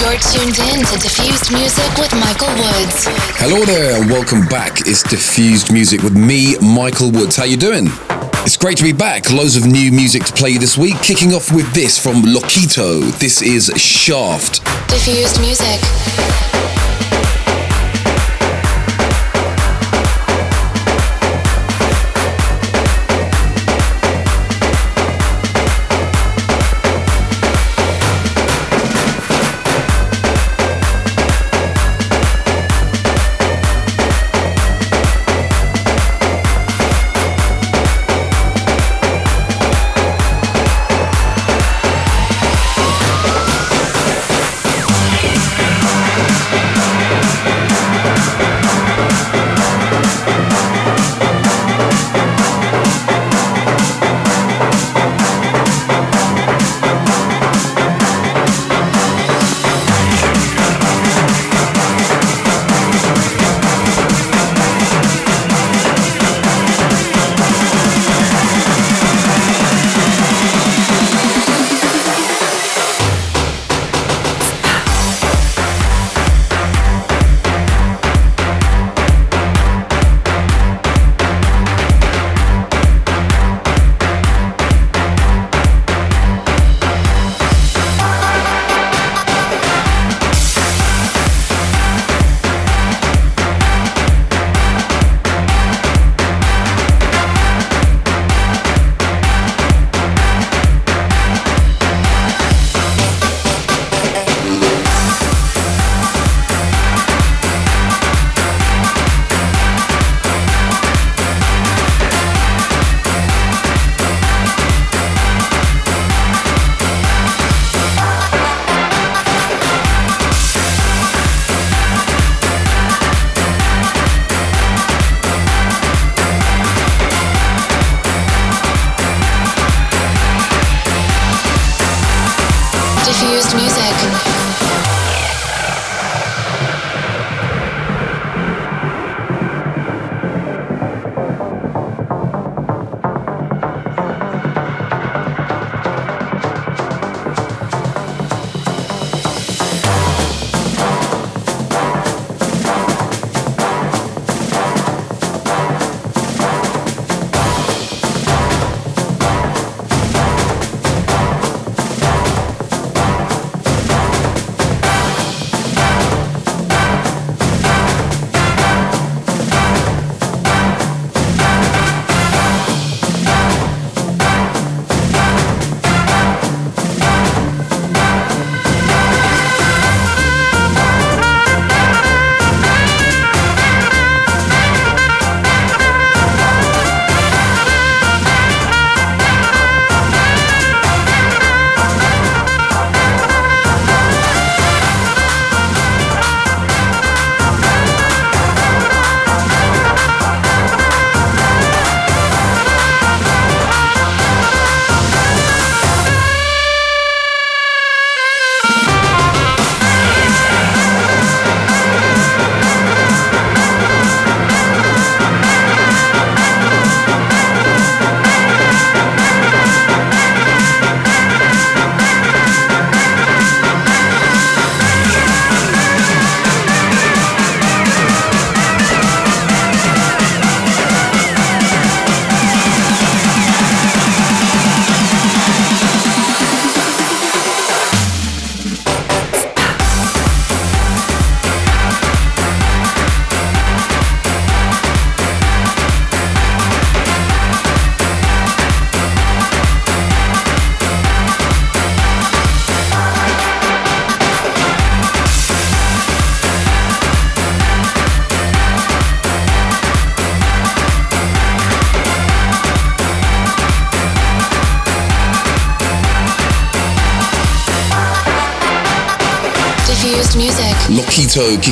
You're tuned in to Diffused Music with Michael Woods. Hello there and welcome back. It's Diffused Music with me, Michael Woods. How you doing? It's great to be back. Loads of new music to play this week. Kicking off with this from Lokito. This is Shaft. Diffused Music.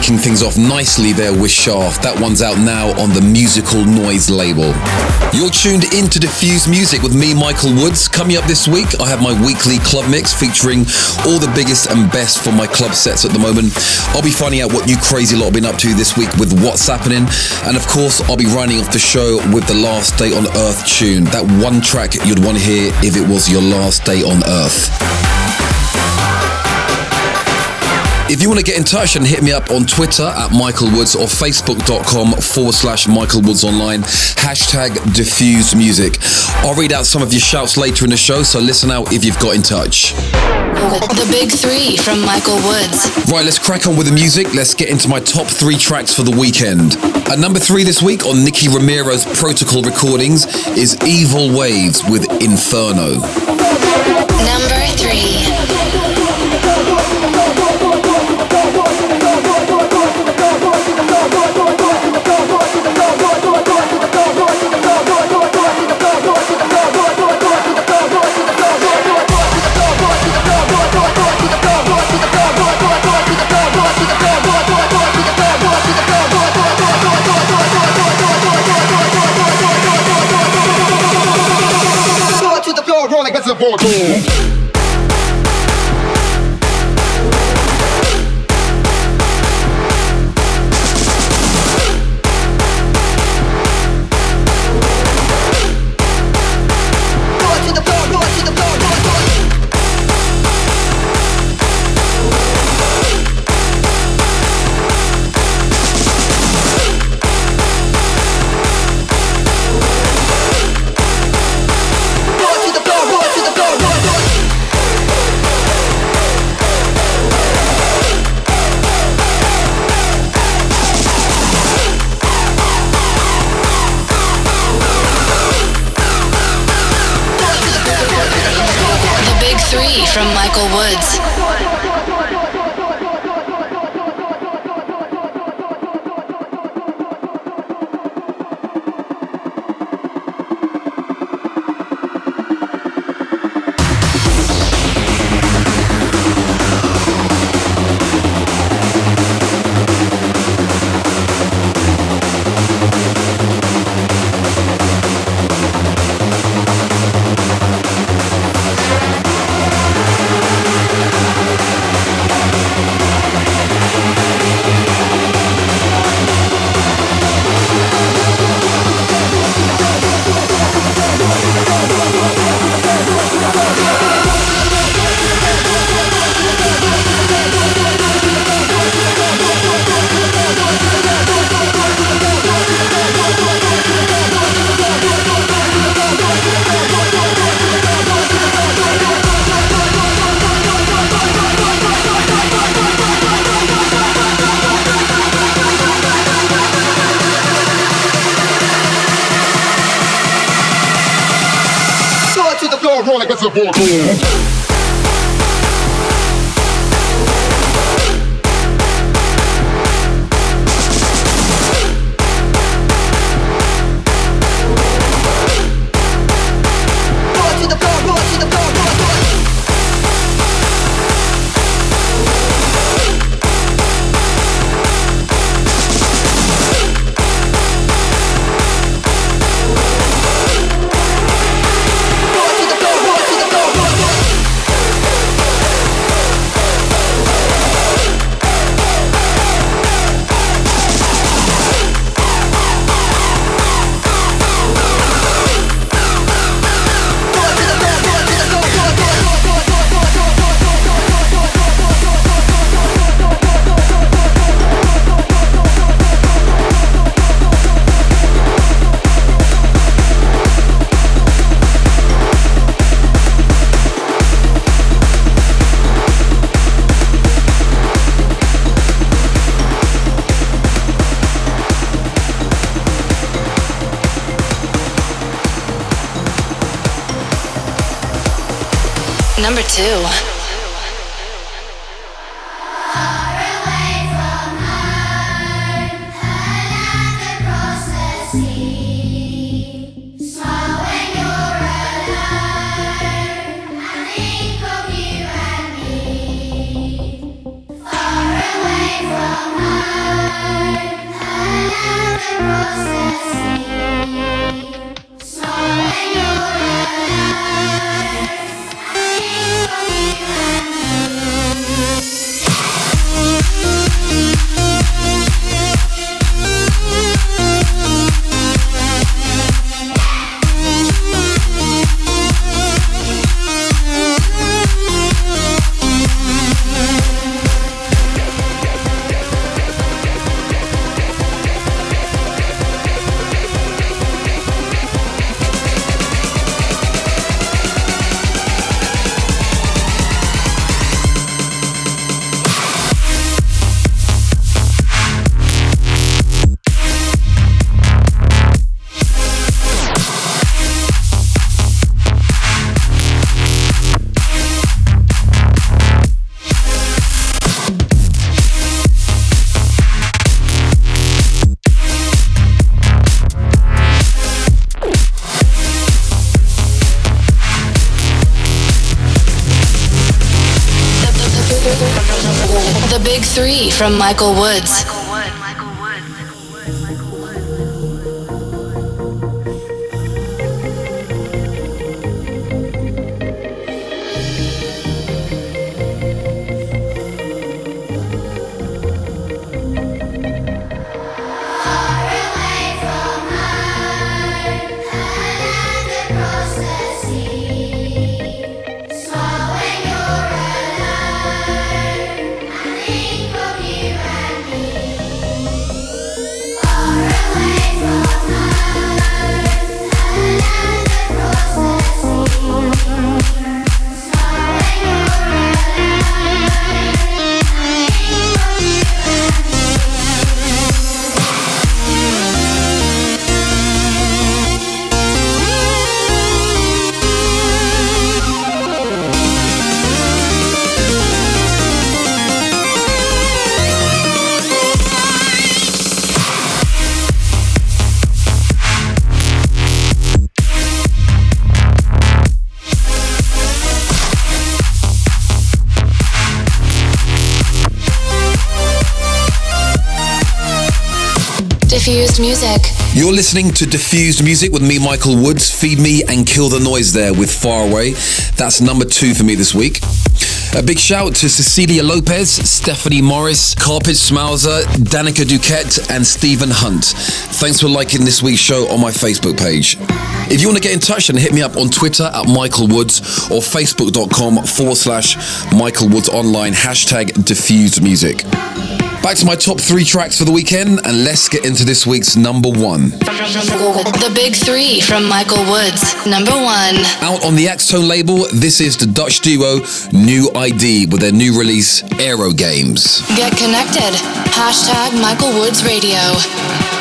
Kicking things off nicely there with Shaft. That one's out now on the Musical Noise label. You're tuned in to Diffused Music with me, Michael Woods. Coming up this week, I have my weekly club mix featuring all the biggest and best from my club sets at the moment. I'll be finding out what you crazy lot have been up to this week with what's happening. And of course, I'll be running off the show with the last day on Earth tune. That one track you'd want to hear if it was your last day on Earth. If you want to get in touch and hit me up on Twitter at Michael Woods or Facebook.com forward slash Michael Woods Online, hashtag diffused music. I'll read out some of your shouts later in the show, so listen out if you've got in touch. The Big Three from Michael Woods. Right, let's crack on with the music. Let's get into my top three tracks for the weekend. At number three this week on Nicky Romero's Protocol Recordings is Evil Waves with Inferno. Number three. It's like it's a ball. Number from Michael Woods. Diffused music. You're listening to Diffused Music with me, Michael Woods. Feed me and kill the noise there with Far Away. That's number two for me this week. A big shout to Cecilia Lopez, Stephanie Morris, Carpet Smauser, Danica Duquette, and Stephen Hunt. Thanks for liking this week's show on my Facebook page. If you want to get in touch, and hit me up on Twitter at Michael Woods or Facebook.com forward slash Michael Woods online, hashtag diffused music. Back to my top three tracks for the weekend, and let's get into this week's number one. The Big Three from Michael Woods. Number one. Out on the Axtone label, this is the Dutch duo New ID with their new release, Aero Games. Get connected. Hashtag Michael Woods Radio.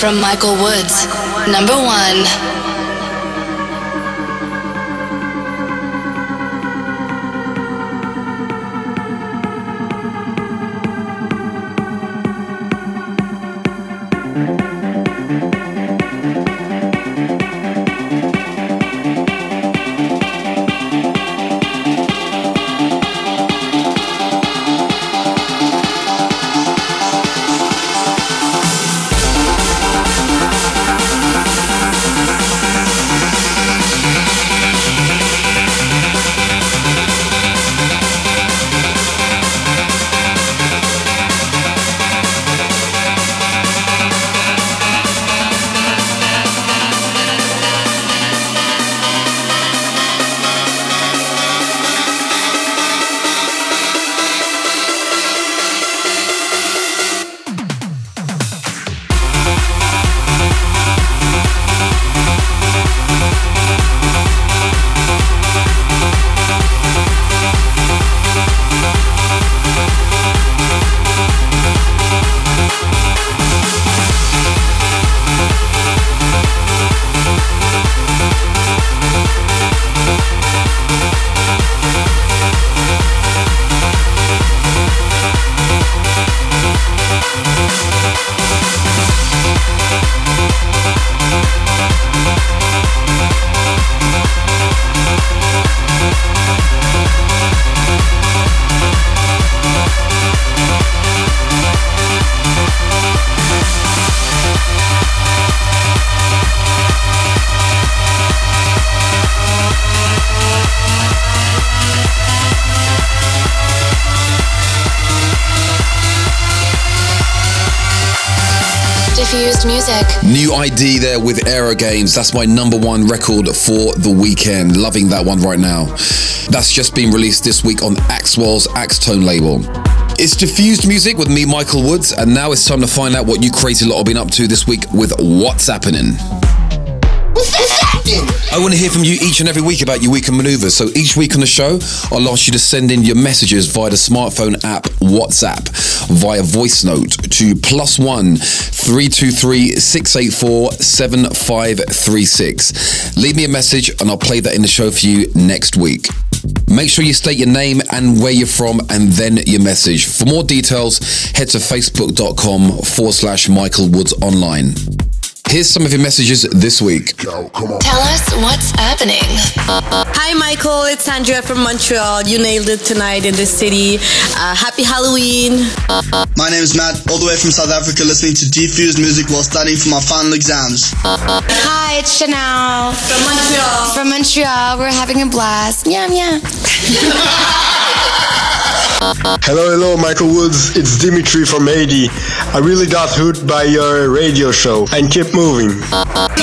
From Michael Woods. Number one. Music. New ID there with Aero Games. That's my number one record for the weekend. Loving that one right now. That's just been released this week on Axwell's Axtone label. It's diffused music with me, Michael Woods, and now it's time to find out what you crazy lot have been up to this week with What's Happening. I want to hear from you each and every week about your weekend maneuvers. So each week on the show, I'll ask you to send in your messages via the smartphone app WhatsApp via voice note to plus one 323 684 7536. Leave me a message and I'll play that in the show for you next week. Make sure you state your name and where you're from and then your message. For more details, head to facebook.com forward slash Michael Woods Online. Here's some of your messages this week. Tell us what's happening. Hi, Michael. It's Andrea from Montreal. You nailed it tonight in this city. Uh, happy Halloween. My name is Matt, all the way from South Africa, listening to Defused music while studying for my final exams. Hi, it's Chanel From Montreal. from Montreal. We're having a blast. Yum, yum. Hello, hello, Michael Woods. It's Dimitri from Haiti. I really got hooked by your radio show and keep moving.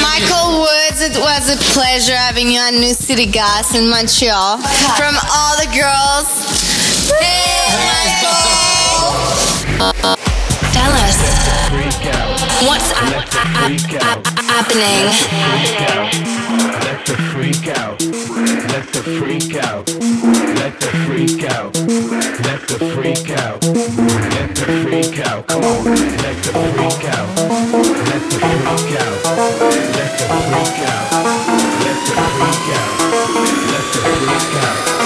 Michael Woods, it was a pleasure having you on New City Gas in Montreal. From all the girls. Hey, Michael! Tell us what's hap- hap- hap- happening. Let the freak out. Let the freak out. Let the freak out. Let the freak out. Let the freak out. Come on. Let the freak out. Let the freak out. Let the freak out. Let the freak out. Let the freak out.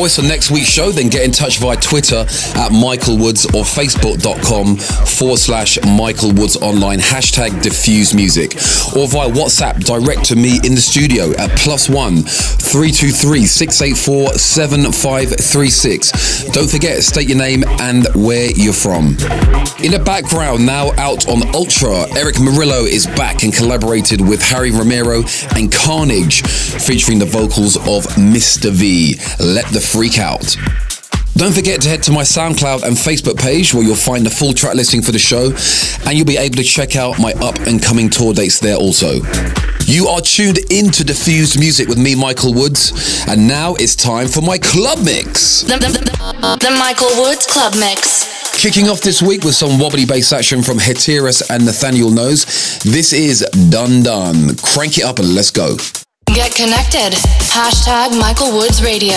Voice on next week's show, then get in touch via Twitter at Michael Woods or Facebook.com forward slash Michael Woods online hashtag diffused music or via WhatsApp direct to me in the studio at plus one 323 684 7536. Don't forget, state your name and where you're from. In the background, now out on Ultra, Erick Morillo is back and collaborated with Harry Romero and Carnage, featuring the vocals of Mr. V. Let the Freak Out. Don't forget to head to my SoundCloud and Facebook page where you'll find the full track listing for the show, and you'll be able to check out my up and coming tour dates there also. You are tuned into Diffused Music with me, Michael Woods, and now it's time for my club mix. The, the, the, Michael Woods Club Mix. Kicking off this week with some wobbly bass action from Heteris and Nathaniel Knows. This is Dun Dun. Crank it up and let's go. Get connected. Hashtag Michael Woods Radio.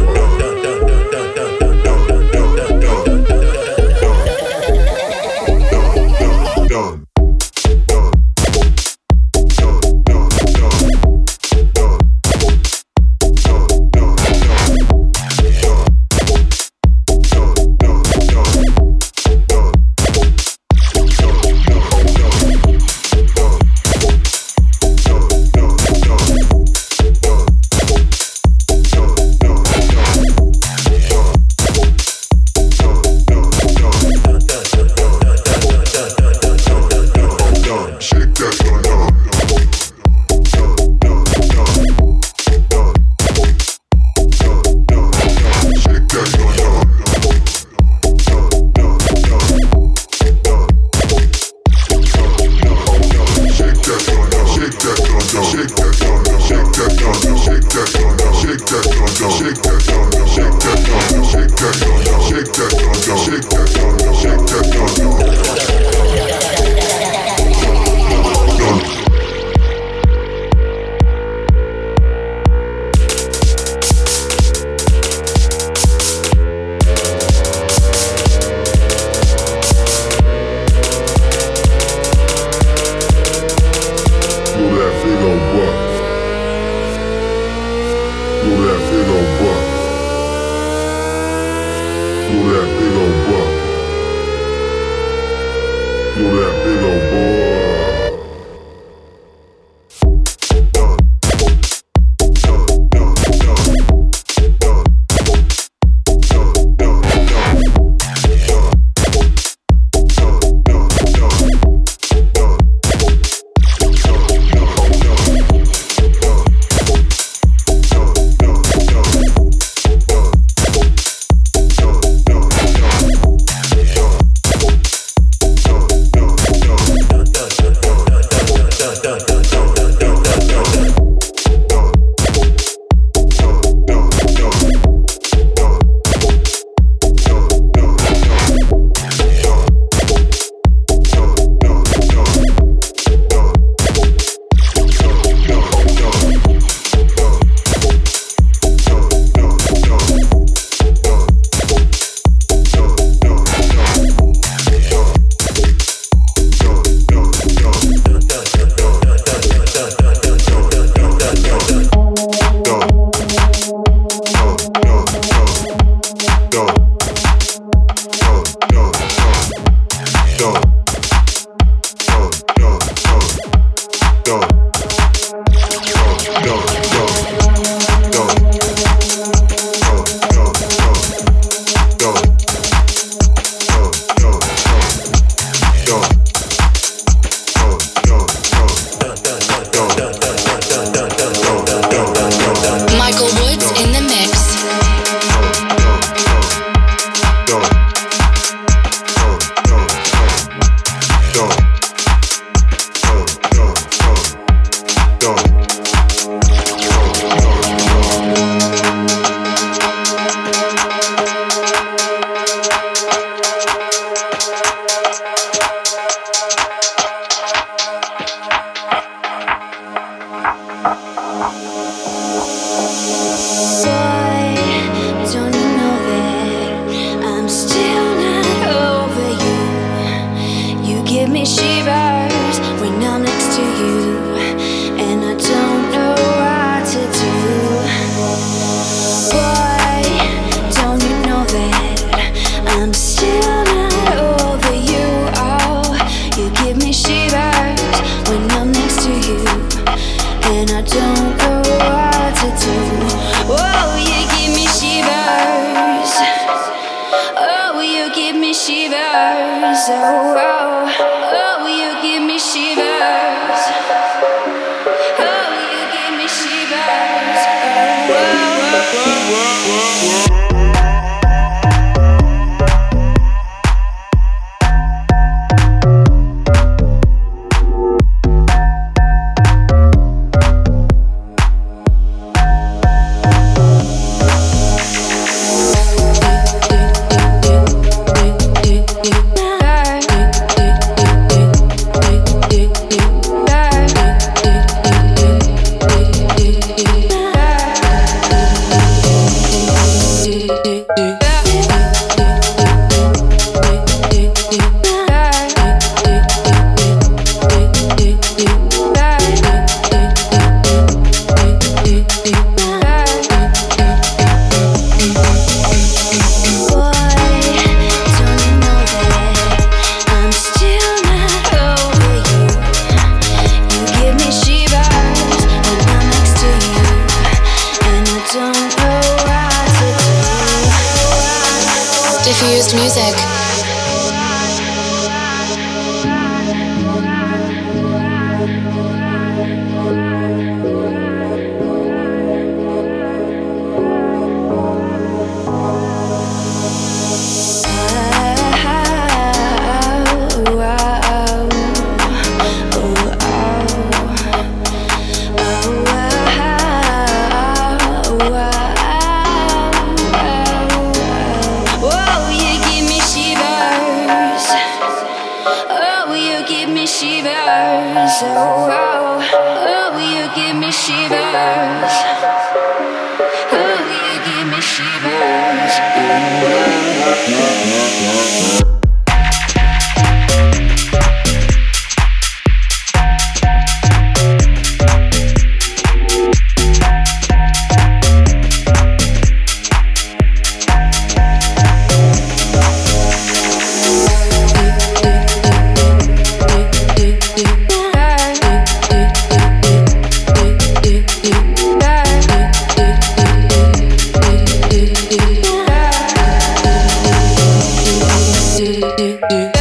do do do.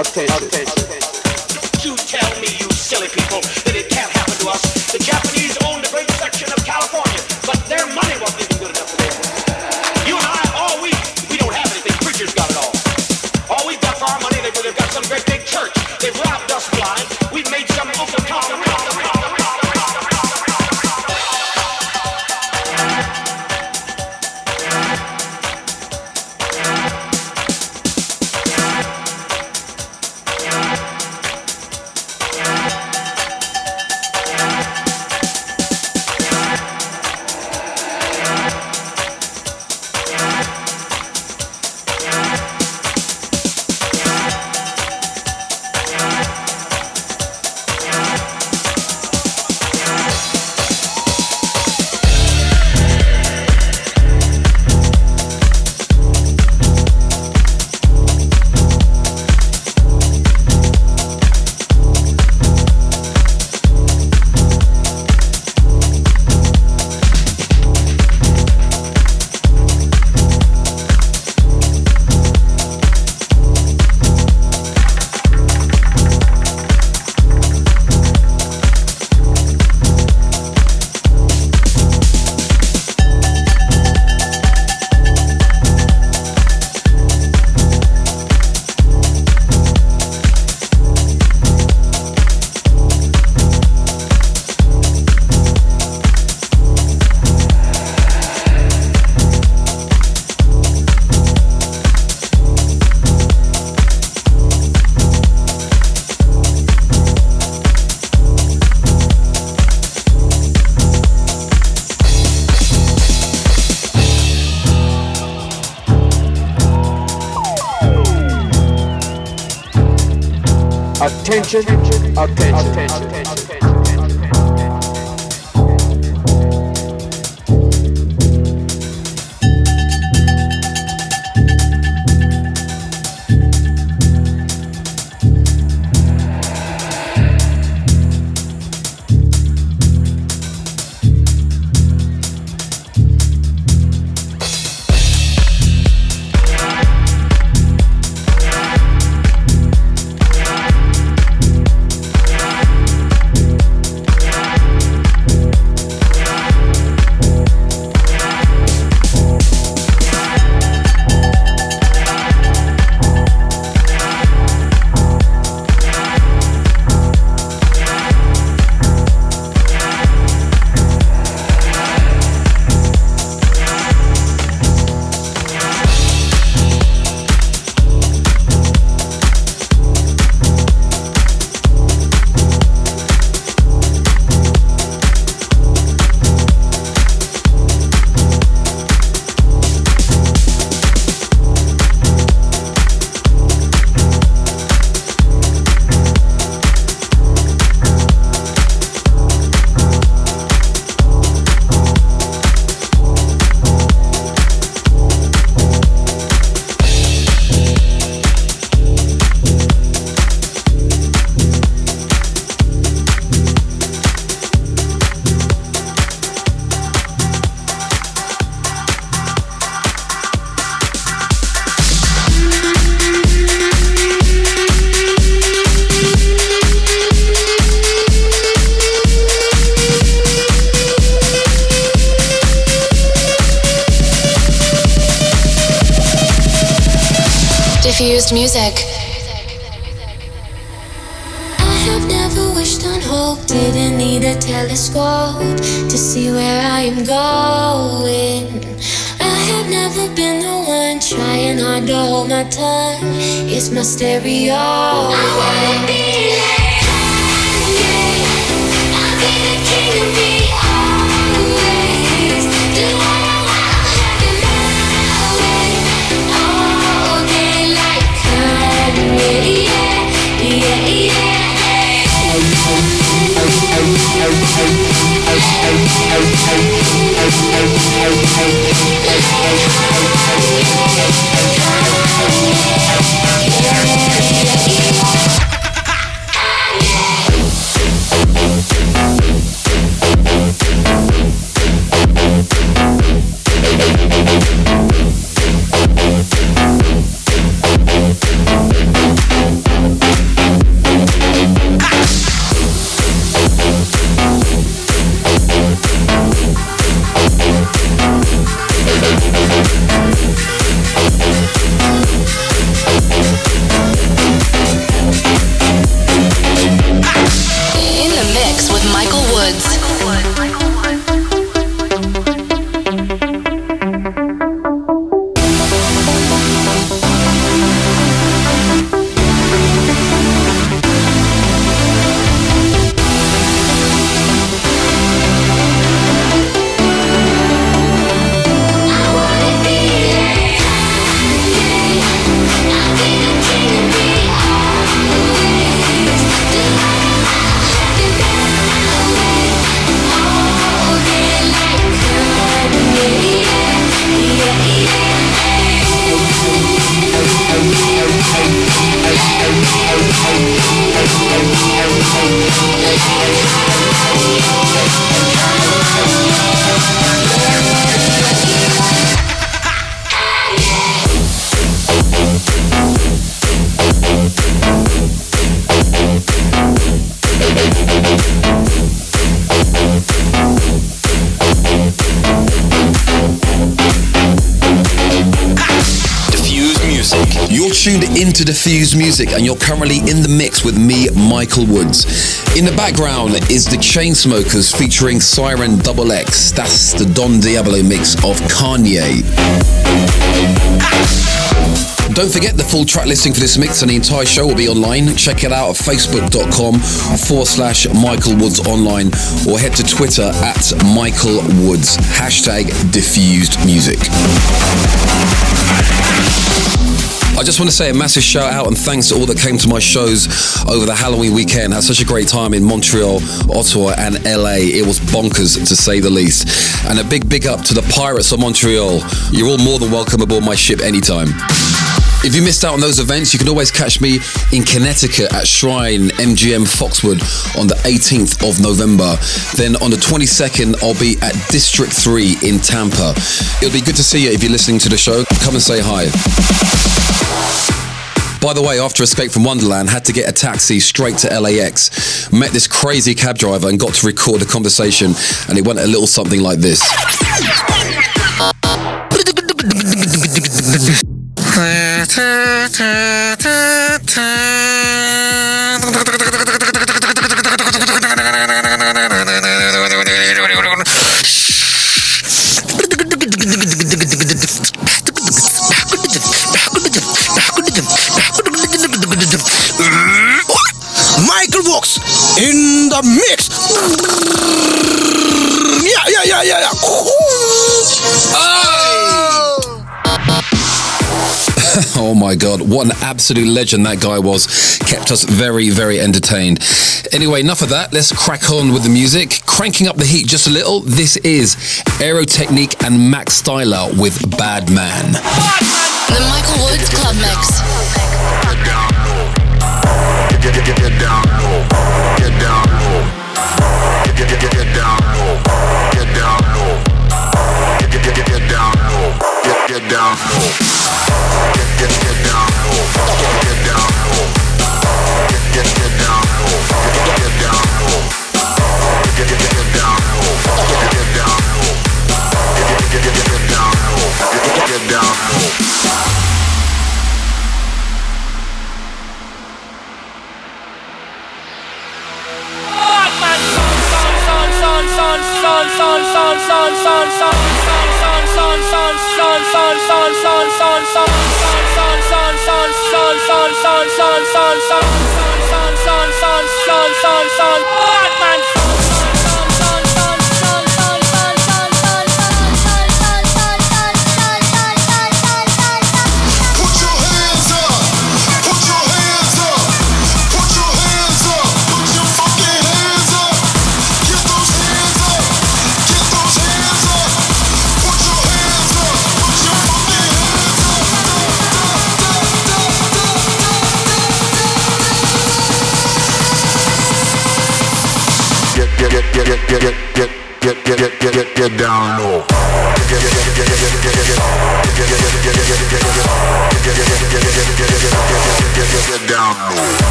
Attention. Music and you're currently in the mix with me, Michael Woods. In the background is the Chainsmokers featuring Siren Double X. That's the Don Diablo mix of Kanye. Don't forget the full track listing for this mix and the entire show will be online. Check it out at facebook.com forward slash Michael Woods online or head to Twitter at Michael Woods. Hashtag diffused music. I just want to say a massive shout out and thanks to all that came to my shows over the Halloween weekend. Had such a great time in Montreal, Ottawa, and LA. It was bonkers to say the least. And a big, big up to the Pirates of Montreal. You're all more than welcome aboard my ship anytime. If you missed out on those events, you can always catch me in Connecticut at Shrine MGM Foxwood on the 18th of November. Then on the 22nd, I'll be at District 3 in Tampa. It'll be good to see you if you're listening to the show. Come and say hi. By the way, after Escape from Wonderland, had to get a taxi straight to LAX. Met this crazy cab driver and got to record a conversation, and it went a little something like this. Michael Vox in the mix. Yeah, yeah, yeah, yeah, yeah. Oh. oh my god, what an absolute legend that guy was. Kept us very, very entertained. Anyway, enough of that. Let's crack on with the music. Cranking up the heat just a little. This is Autoerotique and Max Styler with Bad Man. The Michael Woods Club Mix. Get, get, get, get down Batman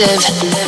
exclusive.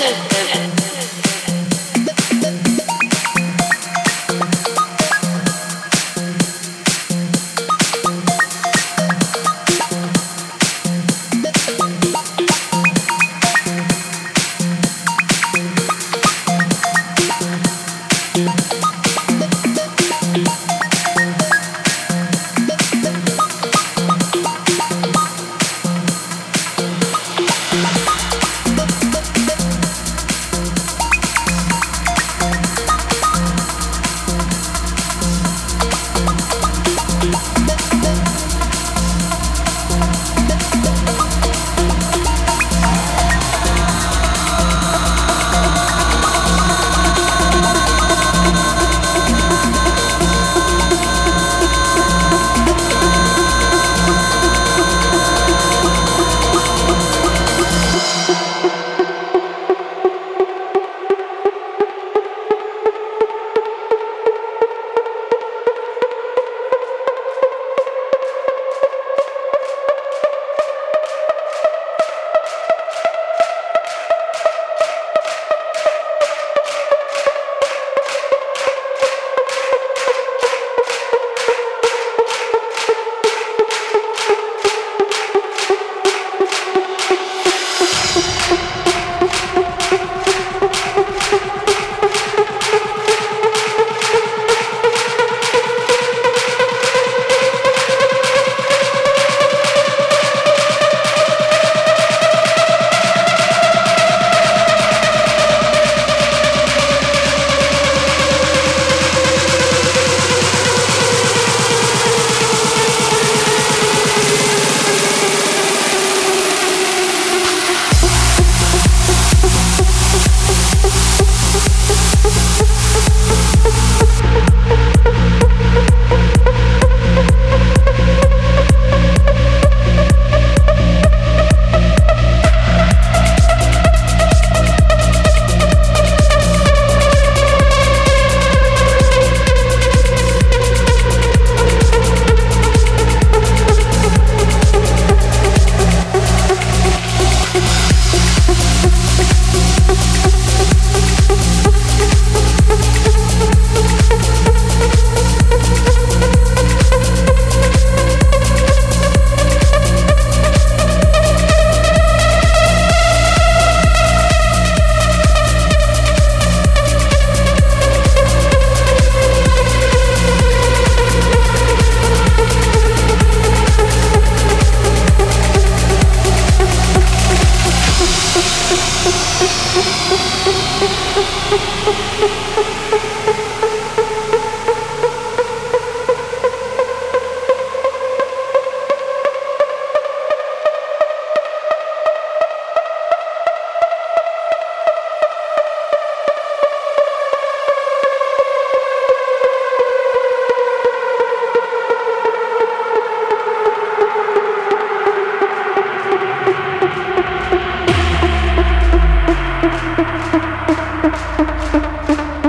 Diffused music. That was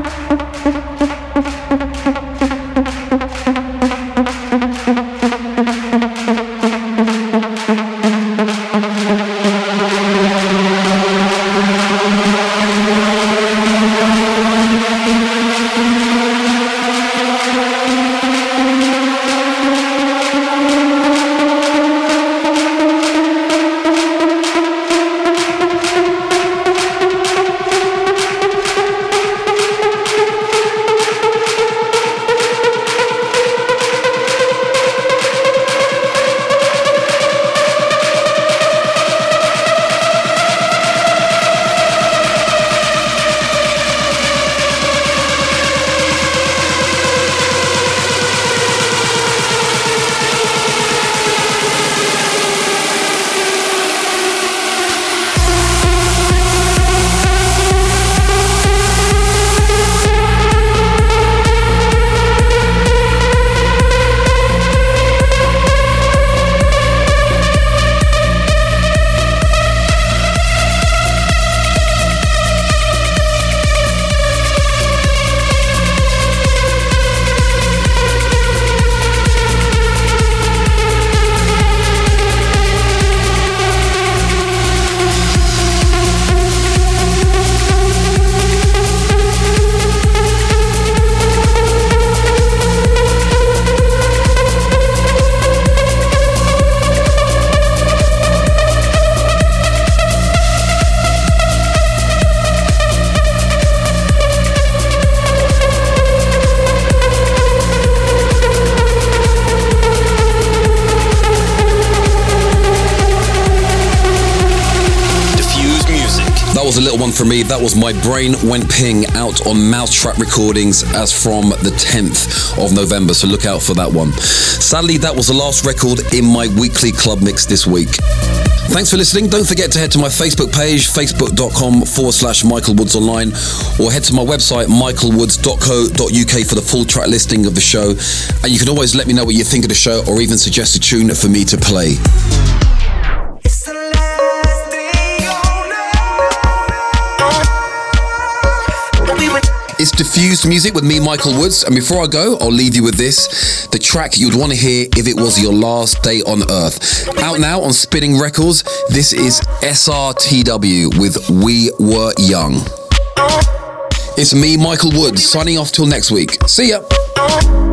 a little one for me. That was My Brain Went Ping out on Mousetrap Recordings as from the 10th of November, so look out for that one. Sadly, that was the last record in my weekly club mix this week. Thanks for listening. Don't forget to head to my Facebook page, facebook.com forward slash Michael Woods Online, or head to my website, michaelwoods.co.uk for the full track listing of the show. And you can always let me know what you think of the show or even suggest a tune for me to play. Diffused music with me, Michael Woods. And before I go, I'll leave you with this the track you'd want to hear if it was your last day on earth. Out now on Spinnin' Records, this is SRTW with We Were Young. It's me, Michael Woods, signing off till next week. See ya.